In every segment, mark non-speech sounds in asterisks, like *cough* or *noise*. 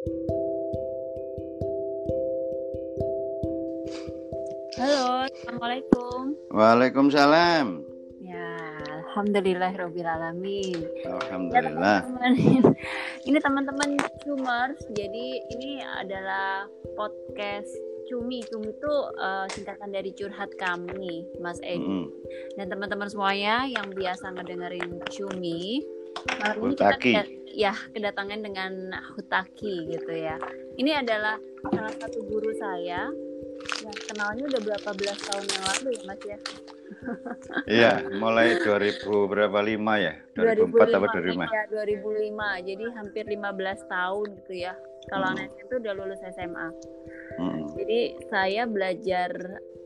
Halo, Assalamualaikum. Waalaikumsalam. Ya, Alhamdulillah Robbil Alamin. Alhamdulillah. ini teman-teman *laughs* Cumers, jadi ini adalah podcast Cumi. Cumi itu uh, singkatan dari curhat kami, Mas Edi. Mm. Dan teman-teman semuanya yang biasa ngedengerin Cumi, malam ini kita ya kedatangan dengan Hutaki gitu ya. Ini adalah salah satu guru saya yang kenalnya udah berapa belas tahun yang lalu ya Mas ya. *laughs* Iya, mulai 2000 berapa lima ya? 2004 atau 2005? Ya, 2005. Jadi hampir 15 tahun gitu ya. Kalau hmm. anak itu udah lulus SMA. Hmm. Jadi saya belajar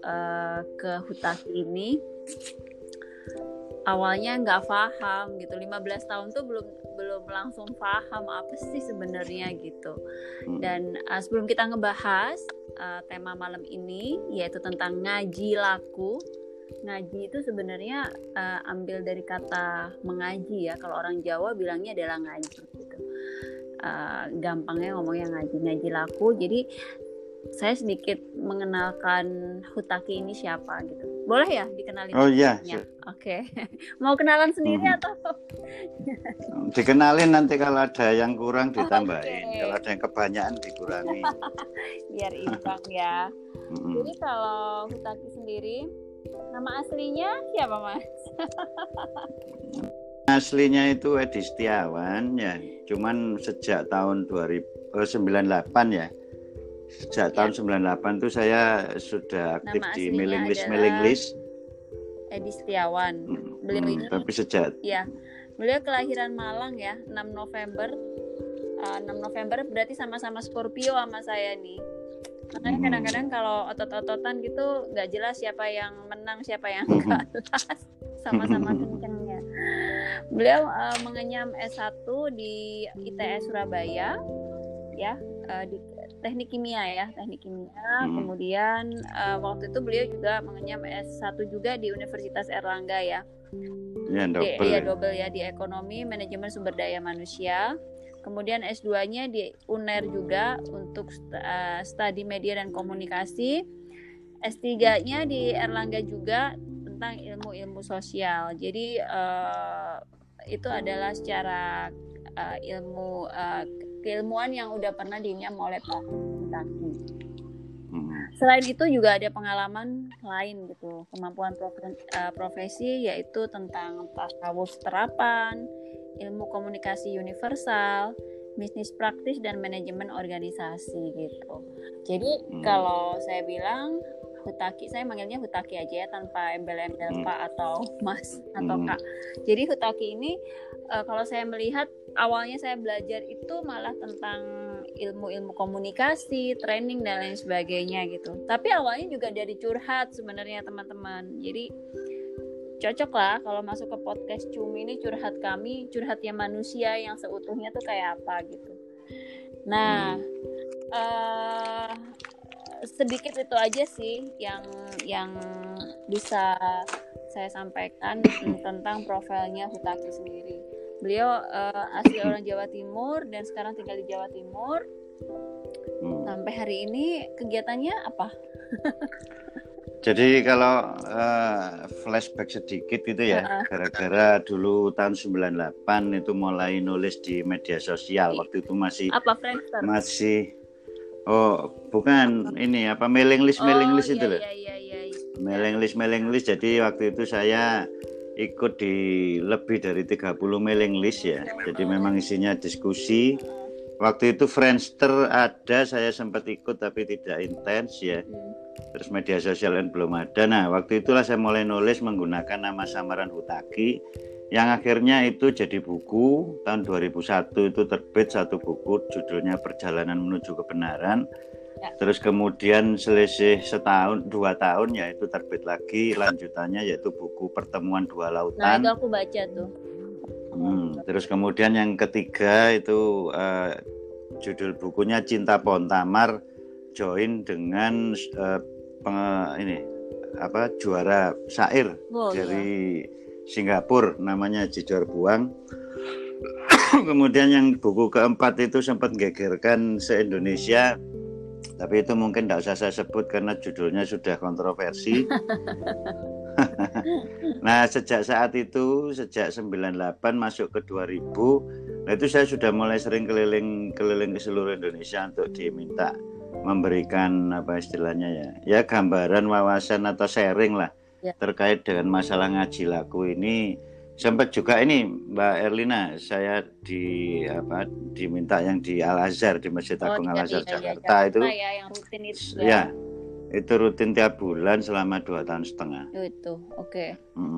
uh, ke Hutaki ini awalnya nggak paham gitu. 15 tahun tuh belum belum langsung paham apa sih sebenarnya gitu. Hmm. dan uh, sebelum kita ngebahas uh, tema malam ini yaitu tentang ngaji laku. Ngaji itu sebenarnya uh, ambil dari kata mengaji ya. Kalau orang Jawa bilangnya adalah ngaji gitu. Uh, gampangnya ngomongnya ngaji ngaji laku. Jadi saya sedikit mengenalkan Hutaki ini siapa gitu. Boleh ya dikenalin? Oh iya. Oke. *laughs* Mau kenalan sendiri hmm. atau? Dikenalin nanti kalau ada yang kurang ditambahin, okay. kalau ada yang kebanyakan dikurangi. *laughs* Biar imbang ya. Hmm. Jadi kalau Hutaki sendiri, nama aslinya siapa mas? *laughs* Aslinya itu Edi Setiawan ya, cuman sejak tahun 2098 ya Sejak ya. tahun 98 tuh saya sudah aktif Nama di mailing list mailing list. Edi Setiawan. Beliau hmm, ini tapi sejak ya. Beliau kelahiran Malang ya, 6 November. Uh, 6 November berarti sama-sama Scorpio sama saya nih. Makanya hmm. kadang-kadang kalau otot-ototan gitu nggak jelas siapa yang menang, siapa yang kalah. *laughs* Sama-sama kencengnya. Beliau uh, mengenyam S1 di ITS Surabaya ya uh, di teknik kimia ya teknik kimia. Hmm. kemudian uh, waktu itu beliau juga mengenyam S1 juga di Universitas Erlangga ya. Ya double di, ya. double ya di ekonomi manajemen sumber daya manusia. Kemudian S2-nya di UNER juga untuk uh, studi media dan komunikasi. S3-nya di Erlangga juga tentang ilmu-ilmu sosial. Jadi uh, itu adalah secara uh, ilmu uh, keilmuan yang udah pernah dinyam oleh Pak Taki. Hmm. Selain itu juga ada pengalaman lain gitu, kemampuan eh, profesi yaitu tentang tasawuf terapan, ilmu komunikasi universal, bisnis praktis dan manajemen organisasi gitu. Jadi hmm. kalau saya bilang Hutaki, saya manggilnya Hutaki aja ya tanpa embel-embel hmm. Pak atau Mas atau hmm. Kak. Jadi Hutaki ini uh, kalau saya melihat awalnya saya belajar itu malah tentang ilmu-ilmu komunikasi, training dan lain sebagainya gitu. Tapi awalnya juga dari curhat sebenarnya teman-teman. Jadi cocok lah kalau masuk ke podcast Cumi ini curhat kami, curhatnya manusia yang seutuhnya tuh kayak apa gitu. Nah, uh, sedikit itu aja sih yang yang bisa saya sampaikan tentang profilnya Hutaki sendiri. Beliau uh, asli orang Jawa Timur dan sekarang tinggal di Jawa Timur. Hmm. Sampai hari ini kegiatannya apa? *laughs* Jadi kalau uh, flashback sedikit gitu ya, gara-gara uh -uh. dulu tahun 98 itu mulai nulis di media sosial. Waktu itu masih apa Friendster? Masih Oh, bukan ini apa mailing list mailing oh, list iya, itu loh. Iya, iya, iya, iya. Mailing list mailing list. Jadi waktu itu saya ikut di lebih dari 30 mailing list ya. Jadi memang isinya diskusi. Waktu itu Friendster ada, saya sempat ikut tapi tidak intens ya. Terus media sosial lain belum ada. Nah, waktu itulah saya mulai nulis menggunakan nama samaran Hutaki yang akhirnya itu jadi buku tahun 2001 itu terbit satu buku judulnya Perjalanan Menuju Kebenaran. Ya. terus kemudian selisih setahun dua tahun ya itu terbit lagi. Lanjutannya yaitu buku Pertemuan Dua Lautan. Nah itu aku baca tuh. Hmm, terus kemudian yang ketiga itu uh, judul bukunya Cinta Pontamar join dengan uh, peng, ini apa juara syair oh, dari iya Singapura namanya Jijor Buang. *coughs* Kemudian yang buku keempat itu sempat gegerkan se-Indonesia tapi itu mungkin tidak usah saya sebut karena judulnya sudah kontroversi. *laughs* *laughs* Nah sejak saat itu sejak 98 masuk ke 2000 nah itu saya sudah mulai sering keliling keliling ke seluruh Indonesia untuk diminta memberikan apa istilahnya ya ya gambaran wawasan atau sharing lah ya. terkait dengan masalah ngaji laku ini sempat juga ini Mbak Erlina saya di apa diminta yang di Al Azhar di Masjid oh, Agung Al Azhar ya, Jakarta, ya, itu. Ya yang rutin itu ya, ya itu rutin tiap bulan selama dua tahun setengah. Oh, itu, oke. Okay.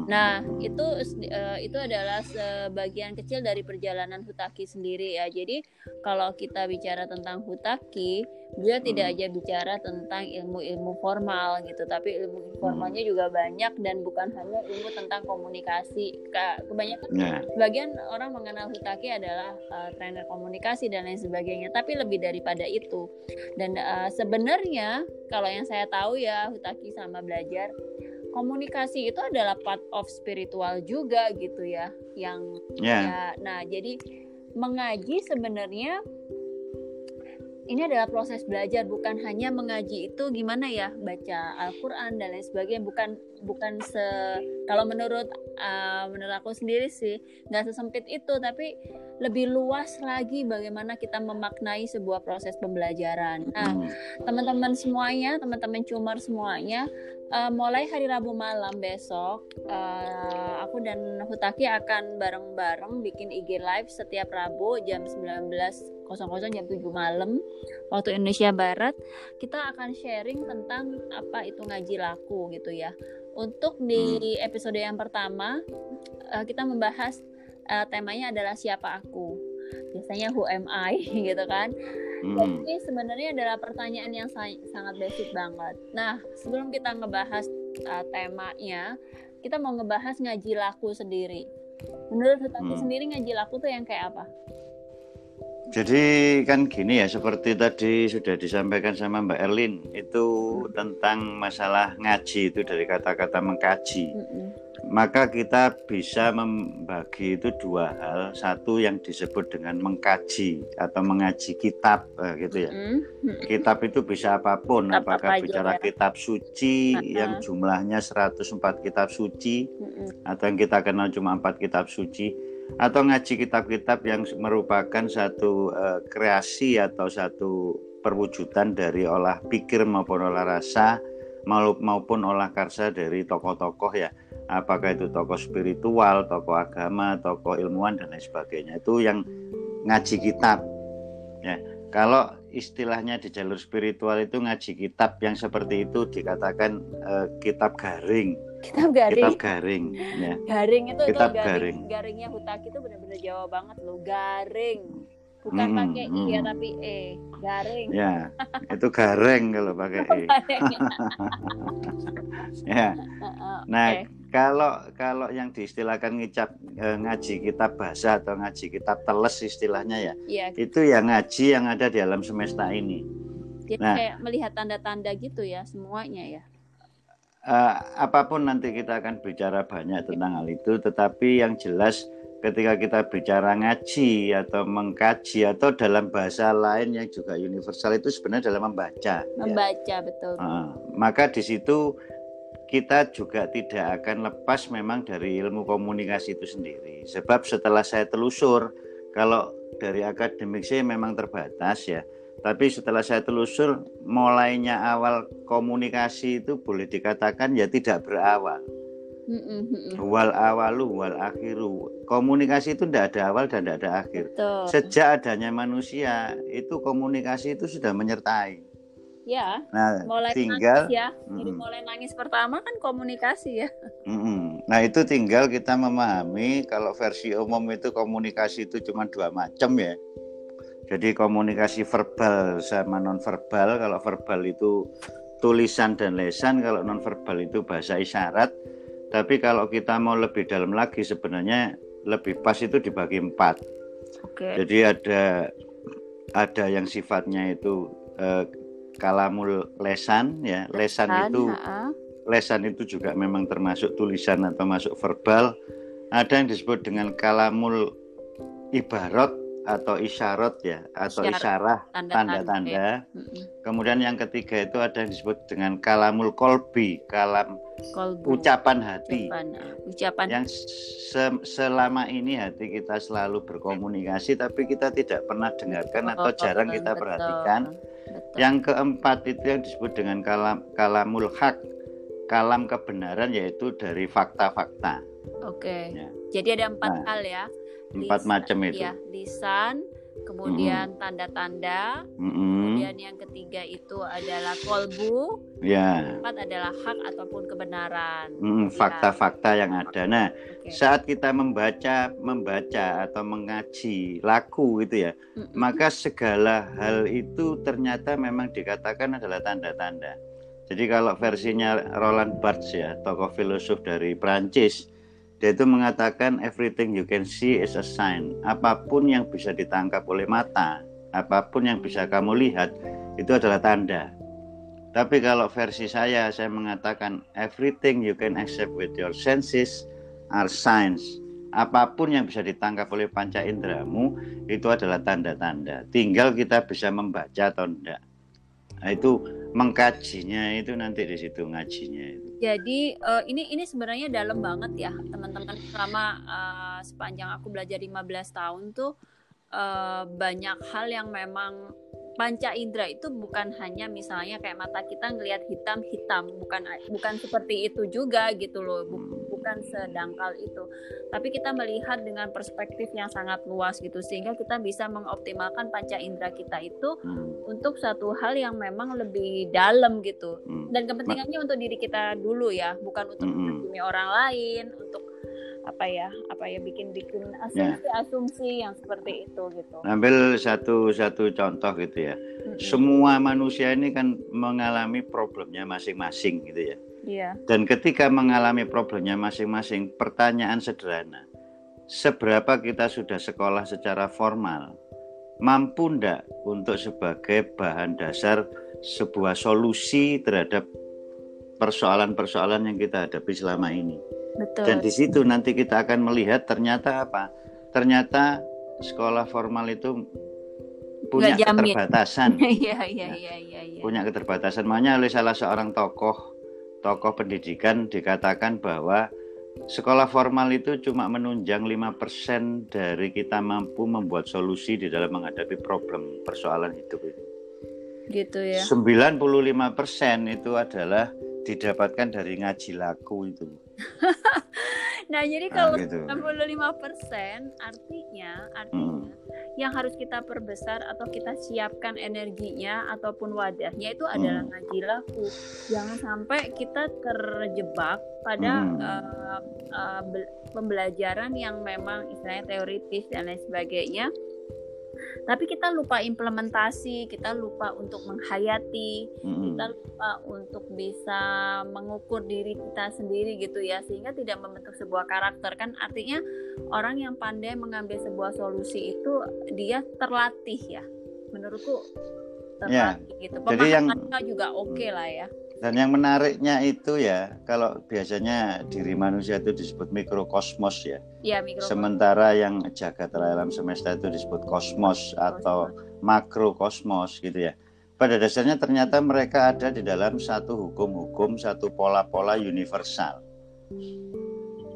Nah, itu uh, itu adalah sebagian kecil dari perjalanan Hutaki sendiri ya. Jadi kalau kita bicara tentang Hutaki, dia tidak aja bicara tentang ilmu-ilmu formal gitu tapi ilmu informalnya juga banyak dan bukan hanya ilmu tentang komunikasi kebanyakan yeah. sebagian orang mengenal Hutaki adalah uh, trainer komunikasi dan lain sebagainya tapi lebih daripada itu dan uh, sebenarnya kalau yang saya tahu ya Hutaki sama belajar komunikasi itu adalah part of spiritual juga gitu ya yang yeah. ya nah jadi mengaji sebenarnya ini adalah proses belajar bukan hanya mengaji itu gimana ya baca Al-Qur'an dan lain sebagainya bukan bukan se kalau menurut uh, menurut aku sendiri sih nggak sesempit itu tapi lebih luas lagi bagaimana kita memaknai sebuah proses pembelajaran. Nah, hmm. teman-teman semuanya, teman-teman cumar semuanya, uh, mulai hari Rabu malam besok, uh, aku dan Hutaki akan bareng-bareng bikin IG live setiap Rabu jam 19 00 jam 7 malam waktu Indonesia Barat. Kita akan sharing tentang apa itu ngaji laku gitu ya. Untuk di hmm. episode yang pertama uh, kita membahas uh, temanya adalah siapa aku. Biasanya who am I *laughs* gitu kan hmm. jadi sebenarnya adalah pertanyaan yang sangat basic banget nah sebelum kita ngebahas uh, temanya kita mau ngebahas ngaji laku sendiri menurut Hutaki hmm. sendiri ngaji laku tuh yang kayak apa jadi kan gini ya, seperti tadi sudah disampaikan sama Mbak Erlin, itu tentang masalah ngaji itu dari kata-kata mengkaji. Mm -hmm. Maka kita bisa membagi itu dua hal, satu yang disebut dengan mengkaji atau mengaji kitab, eh, gitu ya. Mm -hmm. Kitab itu bisa apa pun, kitab apakah apa bicara ya? kitab suci uh -huh. yang jumlahnya 104 kitab suci, mm -hmm. atau yang kita kenal cuma empat kitab suci atau ngaji kitab-kitab yang merupakan satu uh, kreasi atau satu perwujudan dari olah pikir maupun olah rasa maupun olah karsa dari tokoh-tokoh ya apakah itu tokoh spiritual, tokoh agama, tokoh ilmuwan dan lain sebagainya. Itu yang ngaji kitab. Ya kalau istilahnya di jalur spiritual itu ngaji kitab yang seperti itu dikatakan uh, kitab garing. Kitab garing? Kitab garing ya. Garing itu kitab itu garing, garing. garingnya hutaki itu benar-benar Jawa banget loh garing bukan hmm, pakai i ya tapi e. Garing. Ya itu garing kalau pakai e. *laughs* Ya. Nah okay. kalau kalau yang diistilahkan ngicap eh, ngaji kitab bahasa atau ngaji kitab teles istilahnya ya, ya itu yang ngaji yang ada di alam semesta ini. Jadi nah, kayak melihat tanda-tanda gitu ya semuanya ya? Uh, apa pun nanti kita akan bicara banyak tentang hal itu, tetapi yang jelas ketika kita bicara ngaji atau mengkaji atau dalam bahasa lain yang juga universal itu sebenarnya dalam membaca. Membaca ya. betul. Uh, maka di situ kita juga tidak akan lepas memang dari ilmu komunikasi itu sendiri. Sebab setelah saya telusur, kalau dari akademik saya memang terbatas ya tapi setelah saya telusur, mulainya awal komunikasi itu boleh dikatakan ya tidak berawal. Wal awalu wal akhiru. Komunikasi itu tidak ada awal dan tidak ada akhir. Betul. Sejak adanya manusia, itu komunikasi itu sudah menyertai. Ya. Nah, mulai tinggal nangis ya. Jadi mm, mulai nangis pertama kan komunikasi ya. Mm, nah, itu tinggal kita memahami kalau versi umum itu komunikasi itu cuma dua macam ya. Jadi komunikasi verbal sama non verbal. Kalau verbal itu tulisan dan lesan, kalau non verbal itu bahasa isyarat. Tapi kalau kita mau lebih dalam lagi sebenarnya lebih pas itu dibagi empat. Okay. Jadi ada ada yang sifatnya itu eh, kalamul lesan ya. Lesan, lesan itu ha lesan itu juga memang termasuk tulisan atau masuk verbal. Ada yang disebut dengan kalamul ibarat atau isyarat ya atau Isyarat, isyarah tanda-tanda. Kemudian yang ketiga itu ada yang disebut dengan kalamul kolbi, kalam Kolbu. ucapan hati. ucapan ah, ucapan Yang se- selama ini hati kita selalu berkomunikasi tapi kita tidak pernah dengarkan atau Oh, jarang kita perhatikan. betul. Yang keempat itu yang disebut dengan kalam kalamul hak, kalam kebenaran yaitu dari fakta-fakta. Oke. Ya. Jadi ada empat Nah, hal ya. Empat Lisan- macam itu. Ya, lisan, kemudian tanda-tanda, Mm-mm. kemudian yang ketiga itu adalah kolbu, Ya, empat adalah hak ataupun kebenaran. Mm, Ya, fakta-fakta yang ada. Nah, oke. saat kita membaca, membaca atau mengaji laku gitu ya, Mm-mm. maka segala hal itu ternyata memang dikatakan adalah tanda-tanda. Jadi kalau versinya Roland Barthes ya, tokoh filosof dari Prancis, dia itu mengatakan everything you can see is a sign. Apa pun yang bisa ditangkap oleh mata, apa pun yang bisa kamu lihat, itu adalah tanda. Tapi kalau versi saya, saya mengatakan everything you can accept with your senses are signs. Apa pun yang bisa ditangkap oleh panca inderamu itu adalah tanda-tanda. Tinggal kita bisa membaca atau enggak. Nah, itu mengkajinya itu nanti di situ ngajinya itu. Jadi eh, ini ini sebenarnya dalam banget ya teman-teman. Selama eh, sepanjang aku belajar 15 tahun tuh eh, banyak hal yang memang panca indera itu bukan hanya misalnya kayak mata kita ngelihat hitam hitam bukan bukan seperti itu juga gitu loh. Bu- bukan sedangkal itu. Tapi kita melihat dengan perspektif yang sangat luas gitu sehingga kita bisa mengoptimalkan panca indera kita itu Hmm, untuk satu hal yang memang lebih dalam gitu. Hmm. dan kepentingannya untuk diri kita dulu ya bukan untuk menghakimi orang lain untuk apa ya apa ya bikin bikin asumsi-asumsi yang seperti itu gitu. Ambil satu satu contoh gitu ya. Semua manusia ini kan mengalami problemnya masing-masing gitu ya. Iya Dan ketika mengalami problemnya masing-masing, pertanyaan sederhana. Seberapa kita sudah sekolah secara formal? Mampu ndak untuk sebagai bahan dasar sebuah solusi terhadap persoalan-persoalan yang kita hadapi selama ini? betul Dan di situ nanti kita akan melihat ternyata apa? Ternyata sekolah formal itu punya keterbatasan *laughs* iya iya iya iya iya punya keterbatasan. Makanya oleh salah seorang tokoh tokoh pendidikan dikatakan bahwa sekolah formal itu cuma menunjang 5% dari kita mampu membuat solusi di dalam menghadapi problem persoalan hidup ini. gitu ya 95% itu adalah didapatkan dari ngaji laku itu. *laughs* nah jadi Nah, kalau gitu. 65% artinya artinya yang harus kita perbesar atau kita siapkan energinya ataupun wadahnya itu adalah Hmm. ngaji laku. Jangan sampai kita terjebak pada Hmm. eh, bel- pembelajaran yang memang istilahnya teoritis dan lain sebagainya. Tapi kita lupa implementasi, kita lupa untuk menghayati, Mm-mm. kita lupa untuk bisa mengukur diri kita sendiri gitu ya sehingga tidak membentuk sebuah karakter. Kan artinya orang yang pandai mengambil sebuah solusi itu dia terlatih ya. Menurutku Ya, terlatih gitu. Jadi yang- pemahamannya juga oke lah ya Dan yang menariknya itu ya, kalau biasanya diri manusia itu disebut mikrokosmos ya. ya Sementara yang jagat raya alam semesta itu disebut kosmos atau makrokosmos gitu ya. Pada dasarnya ternyata mereka ada di dalam satu hukum-hukum, satu pola-pola universal.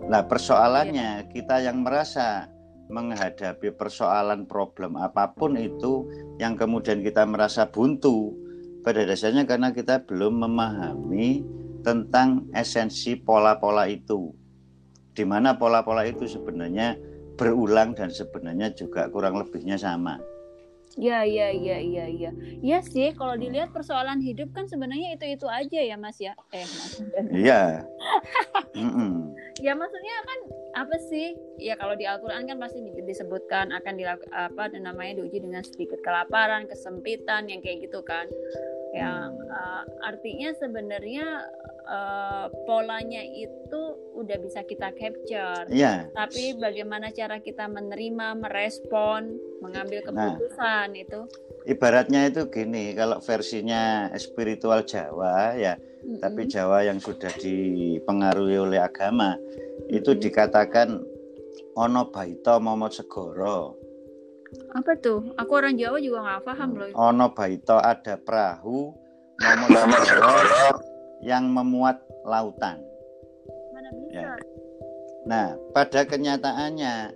Nah, persoalannya kita yang merasa menghadapi persoalan problem apa pun itu yang kemudian kita merasa buntu pada dasarnya karena kita belum memahami tentang esensi pola-pola itu di mana pola-pola itu sebenarnya berulang dan sebenarnya juga kurang lebihnya sama. ya ya ya ya ya ya sih kalau dilihat persoalan hidup kan sebenarnya itu itu aja ya mas ya eh mas Iya. *laughs* Mm-mm. ya maksudnya kan apa sih ya kalau di Al-Quran kan pasti di- disebutkan akan dilakukan apa namanya diuji dengan sedikit kelaparan kesempitan yang kayak gitu kan yang uh, artinya sebenarnya uh, polanya itu udah bisa kita capture Iya. tapi bagaimana cara kita menerima merespon mengambil Nah. keputusan itu Ibaratnya itu gini, kalau versinya spiritual Jawa ya, Mm-mm. tapi Jawa yang sudah dipengaruhi oleh agama itu Mm-mm. dikatakan ono baito momot segoro. Apa tuh? Aku orang Jawa juga nggak paham loh. Ono baito ada perahu yang memuat lautan. Mana bisa? Ya. Nah, pada kenyataannya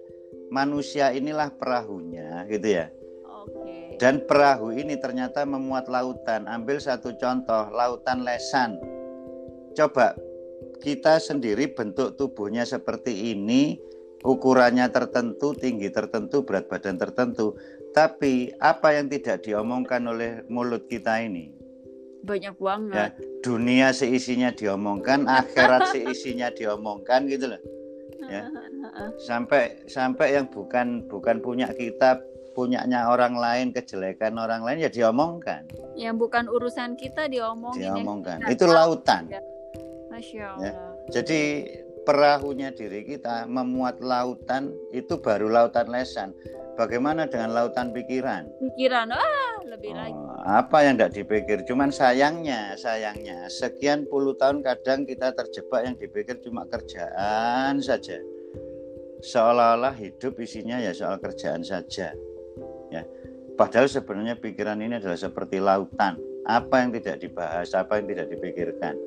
manusia inilah perahunya, gitu ya. Oke. Dan perahu ini ternyata memuat lautan. Ambil satu contoh, lautan lesan. Coba kita sendiri bentuk tubuhnya seperti ini, ukurannya tertentu, tinggi tertentu, berat badan tertentu. Tapi apa yang tidak diomongkan oleh mulut kita ini? Banyak banget. Ya, dunia seisinya diomongkan, akhirat *laughs* seisinya diomongkan gitu loh. Ya. *laughs* Sampai sampai yang bukan bukan punya kita, punyanya orang lain, kejelekan orang lain ya diomongkan. Yang bukan urusan kita diomongin. Diomongkan. Itu lautan. Masya Ya. Allah. Jadi perahunya diri kita memuat lautan itu baru lautan lesan. Bagaimana dengan lautan pikiran? Pikiran, ah lebih lagi. Oh, apa yang tidak dipikir? Cuman sayangnya, sayangnya sekian puluh tahun kadang kita terjebak yang dipikir cuma kerjaan saja. Seolah-olah hidup isinya ya soal kerjaan saja. Ya. Padahal sebenarnya pikiran ini adalah seperti lautan. Apa yang tidak dibahas, apa yang tidak dipikirkan.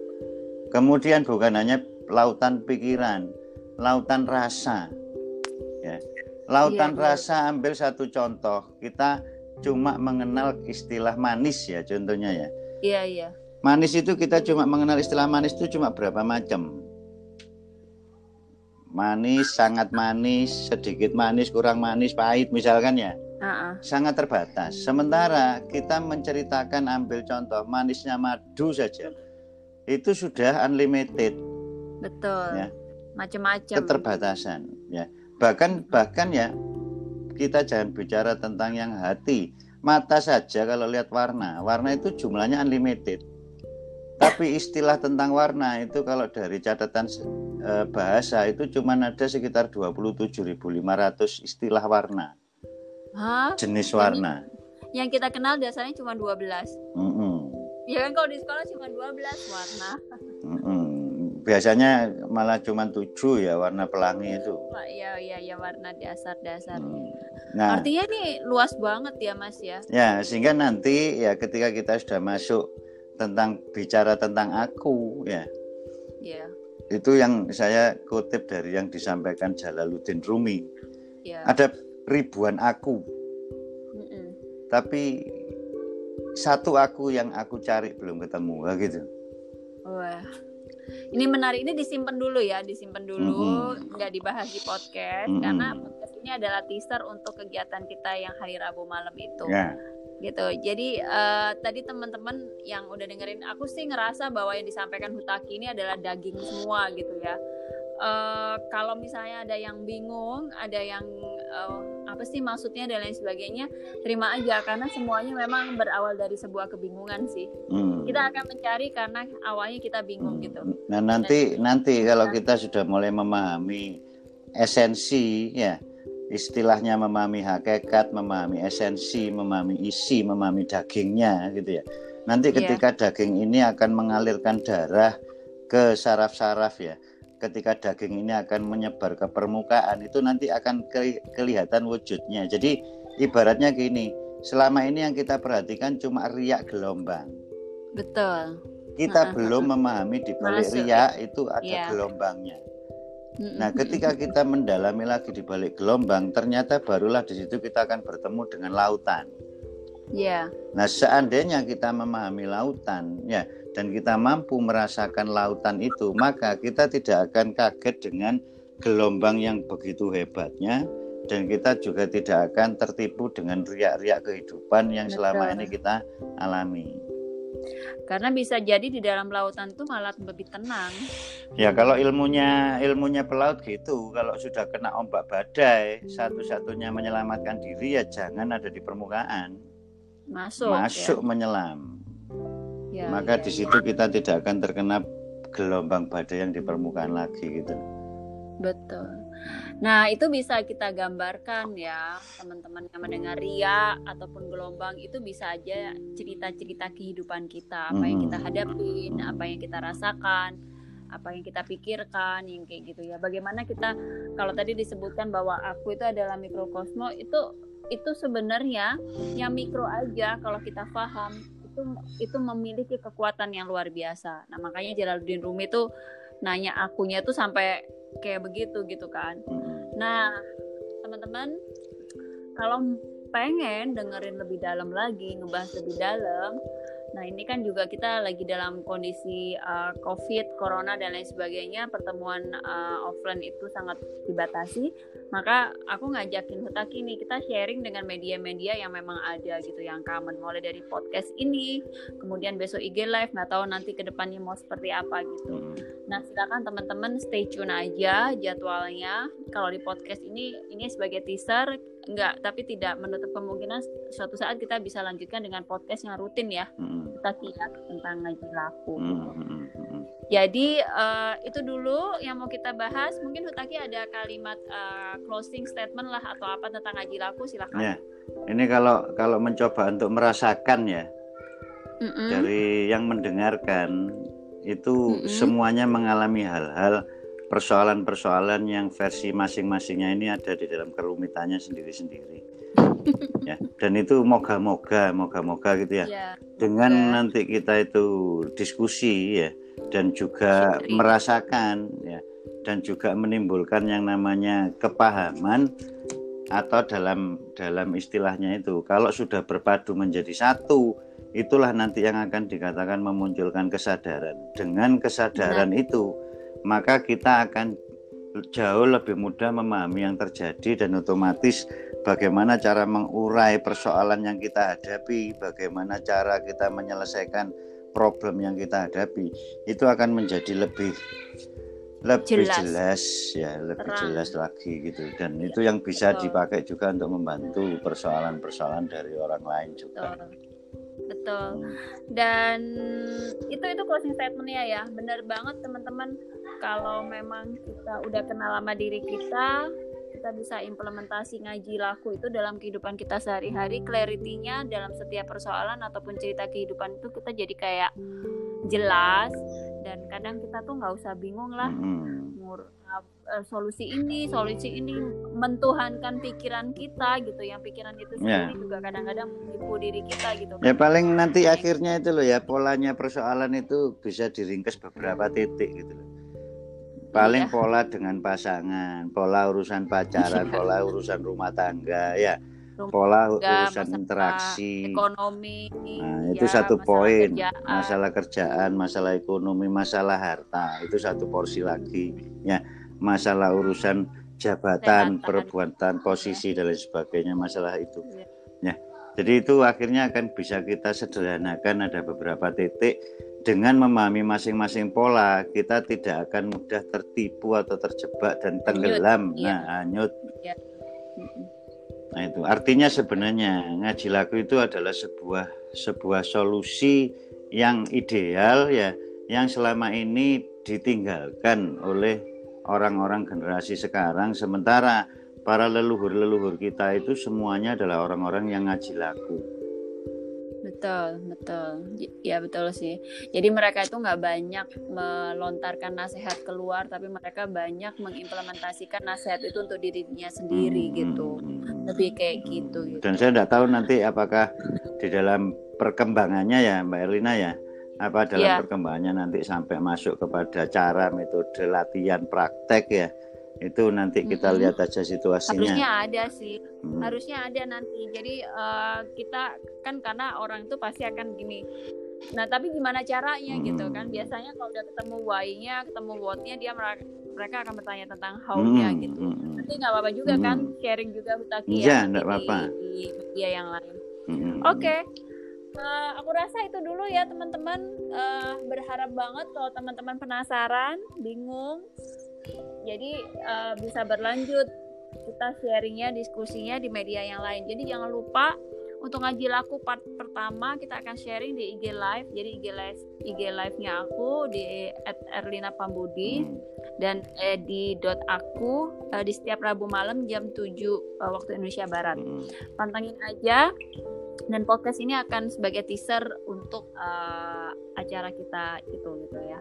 Kemudian bukan hanya lautan pikiran, lautan rasa. Ya. Lautan Iya, iya. rasa ambil satu contoh. Kita cuma mengenal istilah manis ya contohnya ya. Iya iya. Manis itu kita cuma mengenal istilah manis itu cuma berapa macam. Manis, sangat manis, sedikit manis, kurang manis, pahit misalkan ya. Ah. Sangat terbatas. Sementara kita menceritakan ambil contoh manisnya madu saja. Itu sudah unlimited betul. Ya. Macam-macam. keterbatasan ya. Bahkan bahkan ya kita jangan bicara tentang yang hati. Mata saja kalau lihat warna, warna itu jumlahnya unlimited. Tapi istilah tentang warna itu kalau dari catatan eh, bahasa itu cuma ada sekitar 27.500 istilah warna, Hah? jenis warna. Yang kita kenal dasarnya cuma 12. Mm-mm, Ya kan kalau di sekolah cuma 12 warna. mm-mm. Biasanya malah cuma tujuh ya warna pelangi itu. Iya iya ya warna dasar-dasar. Mm. Nah, Artinya nih luas banget ya Mas ya. Ya, sehingga nanti ya ketika kita sudah masuk tentang bicara tentang aku ya, Iya. itu yang saya kutip dari yang disampaikan Jalaluddin Rumi. Iya. Ada ribuan aku, Mm-mm. tapi satu aku yang aku cari belum ketemu, gitu. Wah. Ini menarik ini disimpan dulu ya, disimpan dulu, Mm-mm. nggak dibahas di podcast Mm-mm. karena podcast ini adalah teaser untuk kegiatan kita yang hari Rabu malam itu. Ya, gitu jadi eh, tadi teman-teman yang udah dengerin aku sih ngerasa bahwa yang disampaikan Hutaki ini adalah daging semua gitu ya Eh, kalau misalnya ada yang bingung ada yang eh, apa sih maksudnya dan lain sebagainya terima aja karena semuanya memang berawal dari sebuah kebingungan sih hmm. kita akan mencari karena awalnya kita bingung Hmm. gitu Nah nanti nanti kalau kita sudah mulai memahami esensi ya istilahnya memahami hakikat, memahami esensi, memahami isi, memahami dagingnya gitu ya. Nanti Iya. ketika daging ini akan mengalirkan darah ke saraf-saraf ya. Ketika daging ini akan menyebar ke permukaan itu nanti akan ke- kelihatan wujudnya. Jadi ibaratnya gini, selama ini yang kita perhatikan cuma riak gelombang betul kita Heeh, belum memahami di balik Masuk, riak itu ada Iya. gelombangnya. Nah, ketika kita mendalami lagi di balik gelombang, ternyata barulah di situ kita akan bertemu dengan lautan. ya Nah, seandainya kita memahami lautan, ya, dan kita mampu merasakan lautan itu, maka kita tidak akan kaget dengan gelombang yang begitu hebatnya, dan kita juga tidak akan tertipu dengan riak-riak kehidupan yang selama Betul. ini kita alami. karena bisa jadi di dalam lautan tuh malah lebih tenang Ya kalau ilmunya ilmunya pelaut gitu, kalau sudah kena ombak badai, satu-satunya menyelamatkan diri ya jangan ada di permukaan, masuk masuk menyelam. Ya. Ya, Maka ya, di situ kita tidak akan terkena gelombang badai yang di permukaan lagi gitu. Betul. Nah, itu bisa kita gambarkan ya, teman-teman yang mendengar ria ataupun gelombang itu bisa aja cerita-cerita kehidupan kita, apa yang kita hadapin, apa yang kita rasakan, apa yang kita pikirkan, yang kayak gitu ya. Bagaimana kita kalau tadi disebutkan bahwa aku itu adalah mikrokosmo itu itu sebenarnya yang mikro aja kalau kita paham itu itu memiliki kekuatan yang luar biasa. Nah makanya Jalaluddin Rumi tuh nanya akunya tuh sampai kayak begitu gitu kan. Nah teman-teman kalau pengen dengerin lebih dalam lagi ngebahas lebih dalam Nah ini kan juga kita lagi dalam kondisi uh, COVID, Corona dan lain sebagainya, pertemuan uh, offline itu sangat dibatasi. Maka aku ngajakin Hutaki nih kita sharing dengan media-media yang memang ada gitu, yang common. Mulai dari podcast ini, kemudian besok IG live, nggak tahu nanti ke depannya mau seperti apa gitu. Hmm. Nah silakan teman-teman stay tune aja jadwalnya. Kalau di podcast ini, ini sebagai teaser enggak tapi tidak menutup kemungkinan suatu saat kita bisa lanjutkan dengan podcast yang rutin ya hmm. kita kiat tentang ngaji laku gitu. Hmm, hmm, hmm. jadi uh, itu dulu yang mau kita bahas mungkin Hutaki ada kalimat uh, closing statement lah atau apa tentang ngaji laku silakan ya. ini kalau kalau mencoba untuk merasakan ya mm -mm. dari yang mendengarkan itu mm -mm. semuanya mengalami hal-hal persoalan-persoalan yang versi masing-masingnya ini ada di dalam kerumitannya sendiri-sendiri. ya, dan itu moga-moga, moga-moga gitu ya. ya Dengan ya. nanti kita itu diskusi ya dan juga Syukri. merasakan ya dan juga menimbulkan yang namanya kepahaman atau dalam dalam istilahnya itu kalau sudah berpadu menjadi satu itulah nanti yang akan dikatakan memunculkan kesadaran dengan kesadaran Benar. itu maka kita akan jauh lebih mudah memahami yang terjadi dan otomatis bagaimana cara mengurai persoalan yang kita hadapi, bagaimana cara kita menyelesaikan problem yang kita hadapi, itu akan menjadi lebih lebih jelas, jelas ya, lebih Terang. jelas lagi gitu. Dan ya, itu yang bisa betul. dipakai juga untuk membantu persoalan-persoalan dari orang lain juga. Betul betul. Dan itu itu closing statementnya ya. Benar banget teman-teman. Kalau memang kita udah kenal lama diri kita kita bisa implementasi ngaji laku itu dalam kehidupan kita sehari-hari. Clarity-nya dalam setiap persoalan ataupun cerita kehidupan itu kita jadi kayak jelas. Dan kadang kita tuh nggak usah bingung lah. Hmm. Uh, solusi ini solusi ini mentuhankan pikiran kita gitu yang pikiran itu ya. sendiri yeah. juga kadang-kadang menipu diri kita gitu ya paling nanti akhirnya itu loh ya polanya persoalan itu bisa diringkas beberapa titik gitu loh paling iya. pola dengan pasangan pola urusan pacaran pola urusan rumah tangga ya pola urusan interaksi ekonomi nah, itu ya, satu poin kerjaan. masalah kerjaan masalah ekonomi masalah harta itu satu porsi lagi ya masalah urusan jabatan perbuatan posisi ya. dan lain sebagainya masalah itu ya. ya jadi itu akhirnya akan bisa kita sederhanakan ada beberapa titik dengan memahami masing-masing pola, kita tidak akan mudah tertipu atau terjebak dan tenggelam. Hanyut, iya. Nah, hanyut. Ya. Nah, itu artinya sebenarnya ngaji laku itu adalah sebuah sebuah solusi yang ideal ya, yang selama ini ditinggalkan oleh orang-orang generasi sekarang sementara para leluhur-leluhur kita itu semuanya adalah orang-orang yang ngaji laku Betul, betul. Ya betul sih. Jadi mereka itu nggak banyak melontarkan nasihat keluar, tapi mereka banyak mengimplementasikan nasihat itu untuk dirinya sendiri hmm, gitu. Hmm, Lebih kayak gitu. gitu. Dan saya nggak tahu nanti apakah di dalam perkembangannya ya Mbak Erlina ya, apa dalam ya. perkembangannya nanti sampai masuk kepada cara metode latihan praktek ya itu nanti kita hmm. lihat aja situasinya harusnya ada sih hmm. harusnya ada nanti jadi uh, kita kan karena orang itu pasti akan gini nah tapi gimana caranya hmm. gitu kan biasanya kalau udah ketemu why-nya ketemu what-nya dia mereka akan bertanya tentang how-nya hmm. gitu nanti nggak apa-apa juga hmm. kan sharing juga Hutaki ya, ya apa-apa di media yang lain hmm. oke okay. Uh, eh, aku rasa itu dulu ya teman-teman. Uh, berharap banget kalau teman-teman penasaran bingung. Jadi uh, bisa berlanjut kita sharingnya diskusinya di media yang lain. Jadi jangan lupa untuk ngaji laku part pertama kita akan sharing di IG live. Jadi IG live IG live nya aku di @erlina pambudi dan eh, di dot aku uh, di setiap Rabu malam jam 7 uh, waktu Indonesia Barat. Pantengin aja dan podcast ini akan sebagai teaser untuk uh, acara kita itu gitu ya.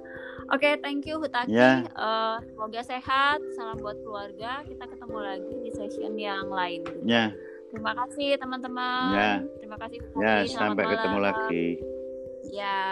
Oke, okay, thank you Hutaki. Yeah. Ya. Uh, semoga sehat. Salam buat keluarga. Kita ketemu lagi di session yang lain. Gitu. Yeah. Terima kasih teman-teman. Ya. Terima kasih. Ya, Fahri. Selamat sampai ketemu malam. lagi. Ya.